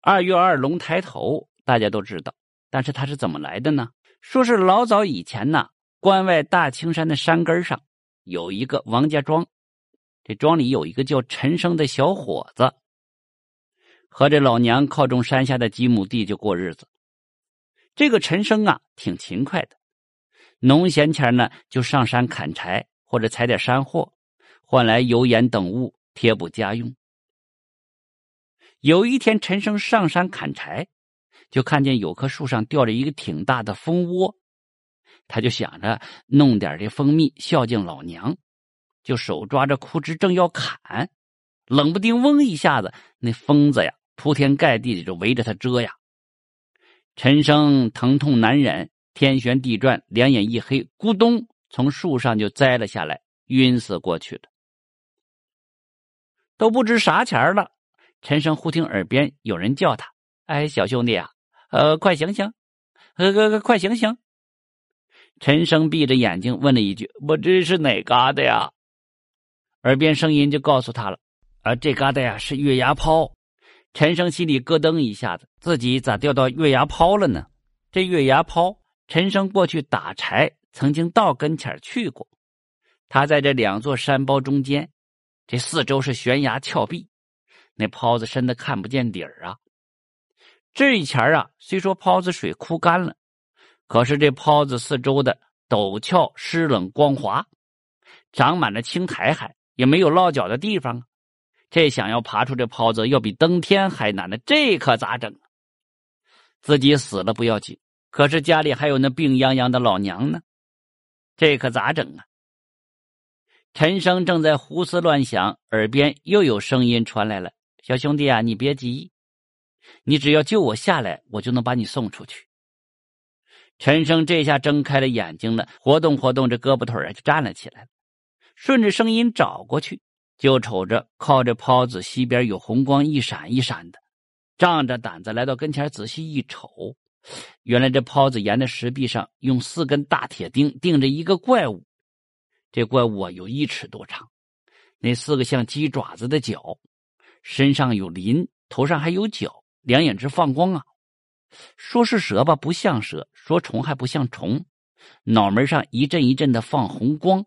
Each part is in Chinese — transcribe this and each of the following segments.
二月二龙抬头，大家都知道，但是它是怎么来的呢？说是老早以前呢，关外大青山的山根上有一个王家庄，这庄里有一个叫陈生的小伙子，和这老娘靠种山下的几亩地就过日子。这个陈生啊，挺勤快的，农闲前呢就上山砍柴或者采点山货，换来油盐等物贴补家用。有一天，陈生上山砍柴。就看见有棵树上吊着一个挺大的蜂窝，他就想着弄点这蜂蜜孝敬老娘，就手抓着枯枝正要砍，冷不丁嗡一下子，那蜂子呀铺天盖地的就围着他蛰呀。陈生疼痛难忍，天旋地转，两眼一黑，咕咚从树上就栽了下来，晕死过去了。都不知啥钱了，陈生忽听耳边有人叫他：“哎，小兄弟啊！”呃，快醒醒！呃，快快醒醒！陈生闭着眼睛问了一句：“我这是哪嘎达呀？”耳边声音就告诉他了：“啊，这嘎达呀是月牙抛。”陈生心里咯噔一下子，自己咋掉到月牙抛了呢？这月牙抛，陈生过去打柴曾经到跟前去过。他在这两座山包中间，这四周是悬崖峭壁，那泡子深的看不见底儿啊。这一前啊，虽说泡子水枯干了，可是这泡子四周的陡峭、湿冷、光滑，长满了青苔，还也没有落脚的地方啊。这想要爬出这泡子，要比登天还难呢，这可咋整？自己死了不要紧，可是家里还有那病殃殃的老娘呢，这可咋整啊？陈生正在胡思乱想，耳边又有声音传来了：“小兄弟啊，你别急。”你只要救我下来，我就能把你送出去。陈生这下睁开了眼睛了，活动活动这胳膊腿啊，就站了起来了。顺着声音找过去，就瞅着靠着泡子西边有红光一闪一闪的，仗着胆子来到跟前仔细一瞅，原来这泡子沿的石壁上用四根大铁钉钉着一个怪物。这怪物啊有一尺多长，那四个像鸡爪子的脚，身上有鳞，头上还有角。两眼直放光啊！说是蛇吧，不像蛇；说虫还不像虫。脑门上一阵一阵的放红光。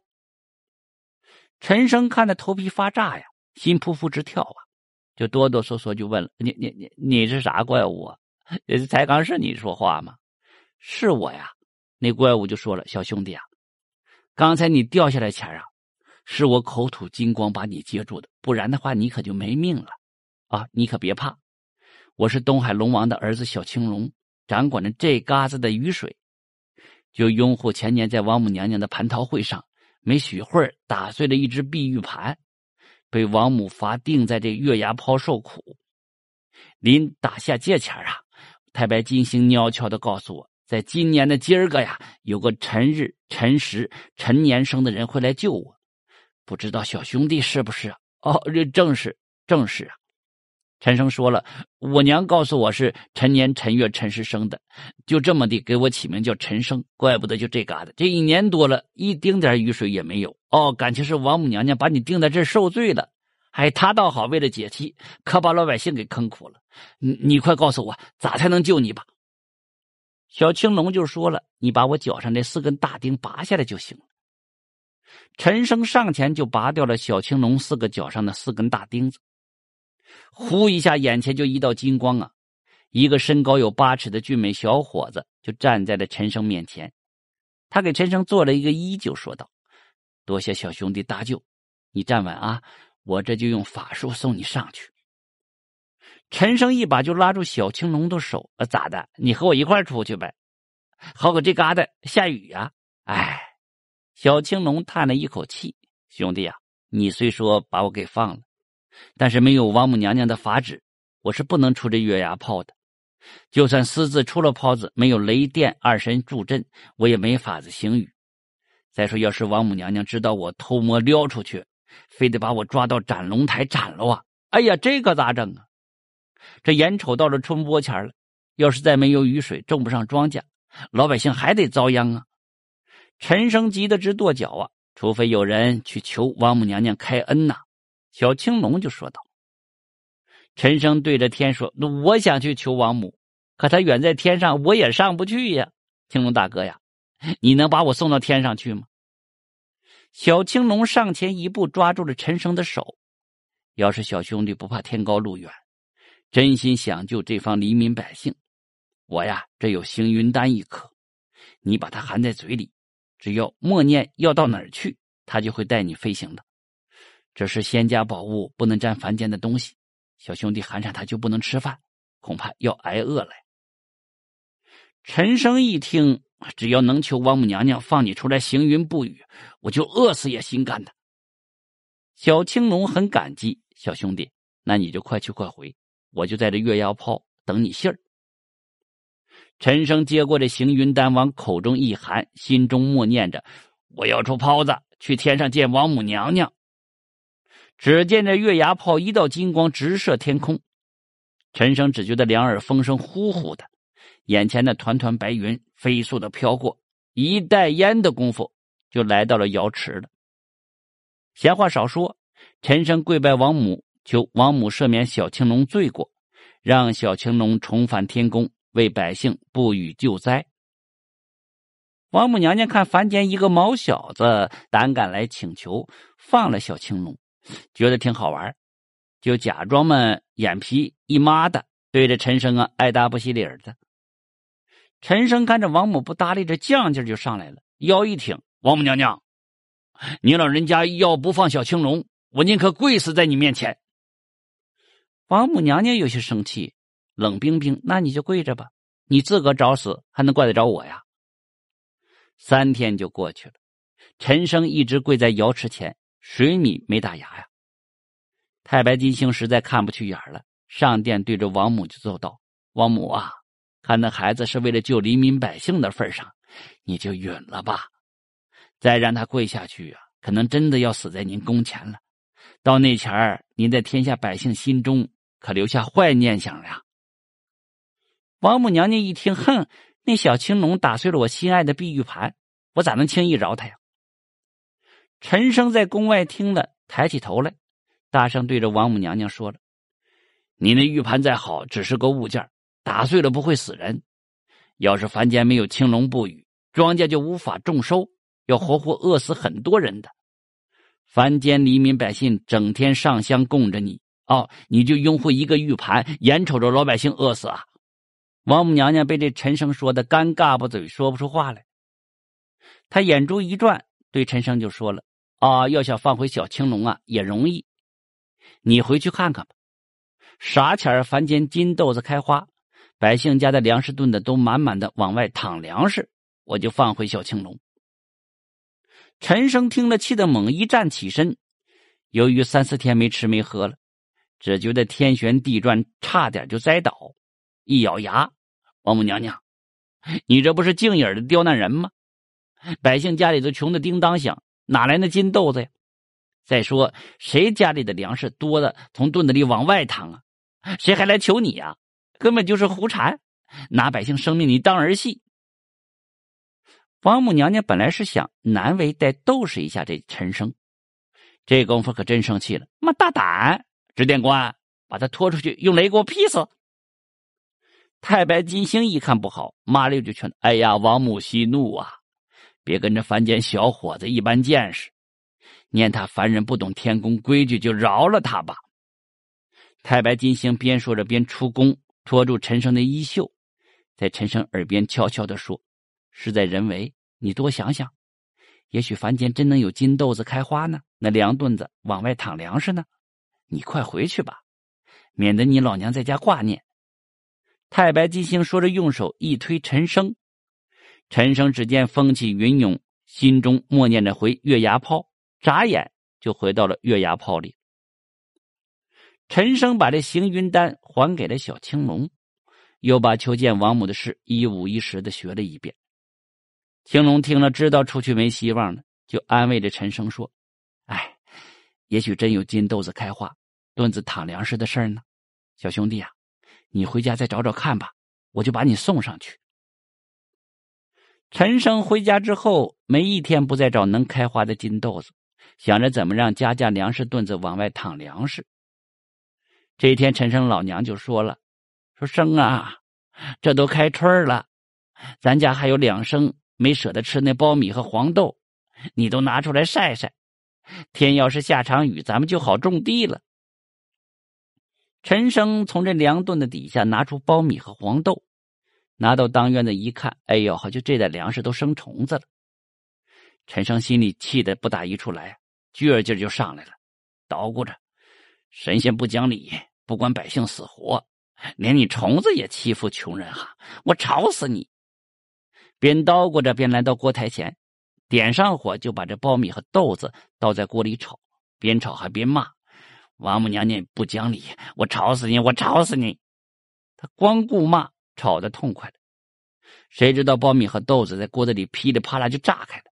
陈生看的头皮发炸呀，心扑扑直跳啊，就哆哆嗦嗦就问了：“你你你你是啥怪物啊？才刚是你说话吗？是我呀。”那怪物就说了：“小兄弟啊，刚才你掉下来前啊，是我口吐金光把你接住的，不然的话你可就没命了啊！你可别怕。”我是东海龙王的儿子小青龙，掌管着这嘎子的雨水，就拥护前年在王母娘娘的蟠桃会上，没许会儿打碎了一只碧玉盘，被王母罚定在这月牙抛受苦。临打下界前啊，太白金星悄悄的告诉我，在今年的今儿个呀，有个辰日、辰时、辰年生的人会来救我，不知道小兄弟是不是啊？哦，这正是，正是啊。陈生说了：“我娘告诉我是陈年陈月陈时生的，就这么的给我起名叫陈生。怪不得就这嘎达，这一年多了，一丁点雨水也没有。哦，感情是王母娘娘把你定在这受罪了。哎，他倒好，为了解气，可把老百姓给坑苦了。你你快告诉我，咋才能救你吧？”小青龙就说了：“你把我脚上那四根大钉拔下来就行了。”陈生上前就拔掉了小青龙四个脚上的四根大钉子。呼一下，眼前就一道金光啊！一个身高有八尺的俊美小伙子就站在了陈生面前。他给陈生做了一个揖，就说道：“多谢小兄弟搭救，你站稳啊！我这就用法术送你上去。”陈生一把就拉住小青龙的手：“呃，咋的？你和我一块出去呗？好可这嘎达下雨呀！”哎，小青龙叹了一口气：“兄弟呀，你虽说把我给放了。”但是没有王母娘娘的法旨，我是不能出这月牙炮的。就算私自出了炮子，没有雷电二神助阵，我也没法子行雨。再说，要是王母娘娘知道我偷摸撩出去，非得把我抓到斩龙台斩了啊！哎呀，这可咋整啊？这眼瞅到了春播前了，要是再没有雨水，种不上庄稼，老百姓还得遭殃啊！陈生急得直跺脚啊！除非有人去求王母娘娘开恩呐！小青龙就说道：“陈生对着天说：“那我想去求王母，可她远在天上，我也上不去呀。青龙大哥呀，你能把我送到天上去吗？”小青龙上前一步，抓住了陈生的手。要是小兄弟不怕天高路远，真心想救这方黎民百姓，我呀，这有行云丹一颗，你把它含在嘴里，只要默念要到哪儿去，它就会带你飞行的。这是仙家宝物，不能沾凡间的东西。小兄弟含上它就不能吃饭，恐怕要挨饿了。陈生一听，只要能求王母娘娘放你出来行云布雨，我就饿死也心甘的。小青龙很感激小兄弟，那你就快去快回，我就在这月牙泡等你信儿。陈生接过这行云丹，往口中一含，心中默念着：“我要出泡子，去天上见王母娘娘。”只见这月牙炮一道金光直射天空，陈生只觉得两耳风声呼呼的，眼前的团团白云飞速的飘过，一袋烟的功夫就来到了瑶池了。闲话少说，陈生跪拜王母，求王母赦免小青龙罪过，让小青龙重返天宫，为百姓不予救灾。王母娘娘看凡间一个毛小子胆敢来请求，放了小青龙。觉得挺好玩，就假装嘛眼皮一抹的，对着陈生啊爱答不理的。陈生看着王母不搭理，这犟劲就上来了，腰一挺：“王母娘娘，你老人家要不放小青龙，我宁可跪死在你面前。”王母娘娘有些生气，冷冰冰：“那你就跪着吧，你自个找死还能怪得着我呀？”三天就过去了，陈生一直跪在瑶池前。水米没打牙呀！太白金星实在看不去眼了，上殿对着王母就奏道：“王母啊，看那孩子是为了救黎民百姓的份上，你就允了吧。再让他跪下去啊，可能真的要死在您宫前了。到那前儿，您在天下百姓心中可留下坏念想呀。”王母娘娘一听，哼，那小青龙打碎了我心爱的碧玉盘，我咋能轻易饶他呀？陈生在宫外听了，抬起头来，大声对着王母娘娘说了：“你那玉盘再好，只是个物件，打碎了不会死人。要是凡间没有青龙不语，庄稼就无法种收，要活活饿死很多人的。凡间黎民百姓整天上香供着你，哦，你就拥护一个玉盘，眼瞅着老百姓饿死啊！”王母娘娘被这陈生说的尴尬不嘴，说不出话来。他眼珠一转，对陈生就说了。啊，要想放回小青龙啊，也容易。你回去看看吧。啥前儿凡间金豆子开花，百姓家的粮食炖的都满满的往外淌粮食，我就放回小青龙。陈生听了，气得猛一站起身。由于三四天没吃没喝了，只觉得天旋地转，差点就栽倒。一咬牙，王母娘娘，你这不是净影的刁难人吗？百姓家里都穷的叮当响。哪来那金豆子呀？再说谁家里的粮食多的从肚子里往外淌啊？谁还来求你呀？根本就是胡缠，拿百姓生命你当儿戏。王母娘娘本来是想难为再斗视一下这陈生，这功夫可真生气了。妈大胆！执殿官，把他拖出去，用雷给我劈死！太白金星一看不好，麻溜就劝：“哎呀，王母息怒啊！”别跟着凡间小伙子一般见识，念他凡人不懂天宫规矩，就饶了他吧。太白金星边说着边出宫，拖住陈生的衣袖，在陈生耳边悄悄的说：“事在人为，你多想想，也许凡间真能有金豆子开花呢，那粮墩子往外淌粮食呢。你快回去吧，免得你老娘在家挂念。”太白金星说着，用手一推陈生。陈生只见风起云涌，心中默念着回月牙泡，眨眼就回到了月牙泡里。陈生把这行云丹还给了小青龙，又把求见王母的事一五一十的学了一遍。青龙听了，知道出去没希望了，就安慰着陈生说：“哎，也许真有金豆子开花、墩子淌粮食的事儿呢。小兄弟啊，你回家再找找看吧，我就把你送上去。”陈生回家之后，没一天不再找能开花的金豆子，想着怎么让家家粮食墩子往外淌粮食。这一天，陈生老娘就说了：“说生啊，这都开春了，咱家还有两升没舍得吃那苞米和黄豆，你都拿出来晒晒。天要是下场雨，咱们就好种地了。”陈生从这粮墩的底下拿出苞米和黄豆，拿到当院子一看，哎呦，好像这袋粮食都生虫子了。陈生心里气得不打一处来，倔劲就上来了，捣鼓着：“神仙不讲理，不管百姓死活，连你虫子也欺负穷人哈！我吵死你！”边捣鼓着边来到锅台前，点上火，就把这苞米和豆子倒在锅里炒，边炒还边骂。王母娘娘不讲理，我吵死你！我吵死你！他光顾骂，吵得痛快了。谁知道苞米和豆子在锅子里噼里啪啦就炸开了。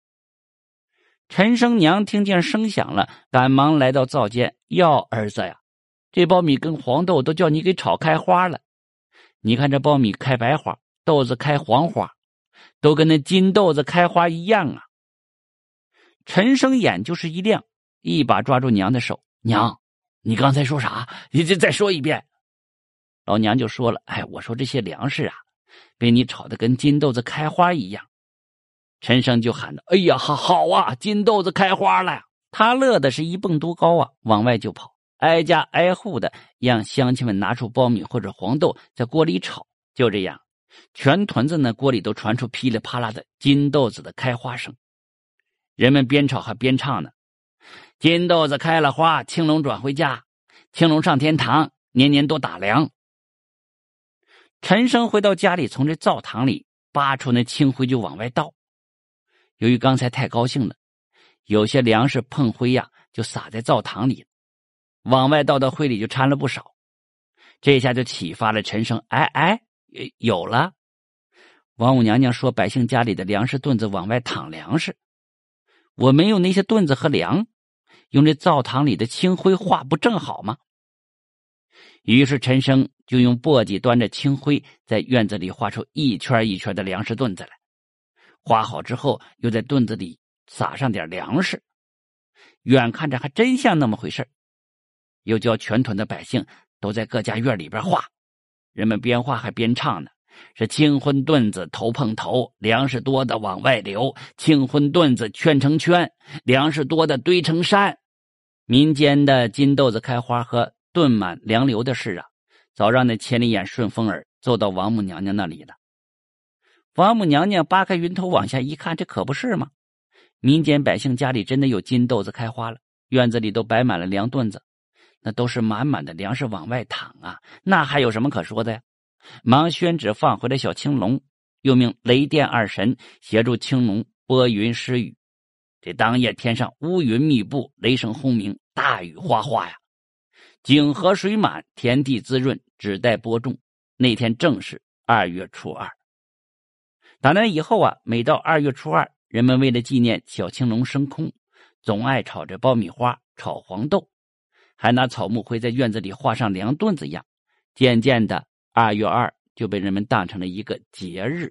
陈生娘听见声响了，赶忙来到灶间：“哟，儿子呀，这苞米跟黄豆都叫你给炒开花了。你看这苞米开白花，豆子开黄花，都跟那金豆子开花一样啊！”陈生眼就是一亮，一把抓住娘的手：“娘。”你刚才说啥？你再再说一遍。老娘就说了：“哎，我说这些粮食啊，被你炒的跟金豆子开花一样。”陈生就喊道：“哎呀，好好啊，金豆子开花了！”他乐的是一蹦多高啊，往外就跑，挨家挨户的让乡亲们拿出苞米或者黄豆在锅里炒。就这样，全屯子那锅里都传出噼里啪啦的金豆子的开花声。人们边炒还边唱呢。金豆子开了花，青龙转回家，青龙上天堂，年年多打粮。陈生回到家里，从这灶堂里扒出那青灰，就往外倒。由于刚才太高兴了，有些粮食碰灰呀，就洒在灶堂里，往外倒的灰里就掺了不少。这下就启发了陈生，哎哎，有了！王母娘娘说，百姓家里的粮食墩子往外淌粮食，我没有那些墩子和粮。用这灶堂里的青灰画，不正好吗？于是陈生就用簸箕端着青灰，在院子里画出一圈一圈的粮食墩子来。画好之后，又在墩子里撒上点粮食，远看着还真像那么回事又叫全屯的百姓都在各家院里边画，人们边画还边唱呢。是青荤墩子头碰头，粮食多的往外流；青荤墩子圈成圈，粮食多的堆成山。民间的金豆子开花和炖满粮流的事啊，早让那千里眼顺风耳奏到王母娘娘那里了。王母娘娘扒开云头往下一看，这可不是吗？民间百姓家里真的有金豆子开花了，院子里都摆满了粮墩子，那都是满满的粮食往外淌啊，那还有什么可说的呀？忙宣旨放回了小青龙，又命雷电二神协助青龙拨云施雨。这当夜天上乌云密布，雷声轰鸣，大雨哗哗呀，井河水满，田地滋润，只待播种。那天正是二月初二。打那以后啊，每到二月初二，人们为了纪念小青龙升空，总爱炒着爆米花、炒黄豆，还拿草木灰在院子里画上粮墩子样。渐渐的。二月二就被人们当成了一个节日。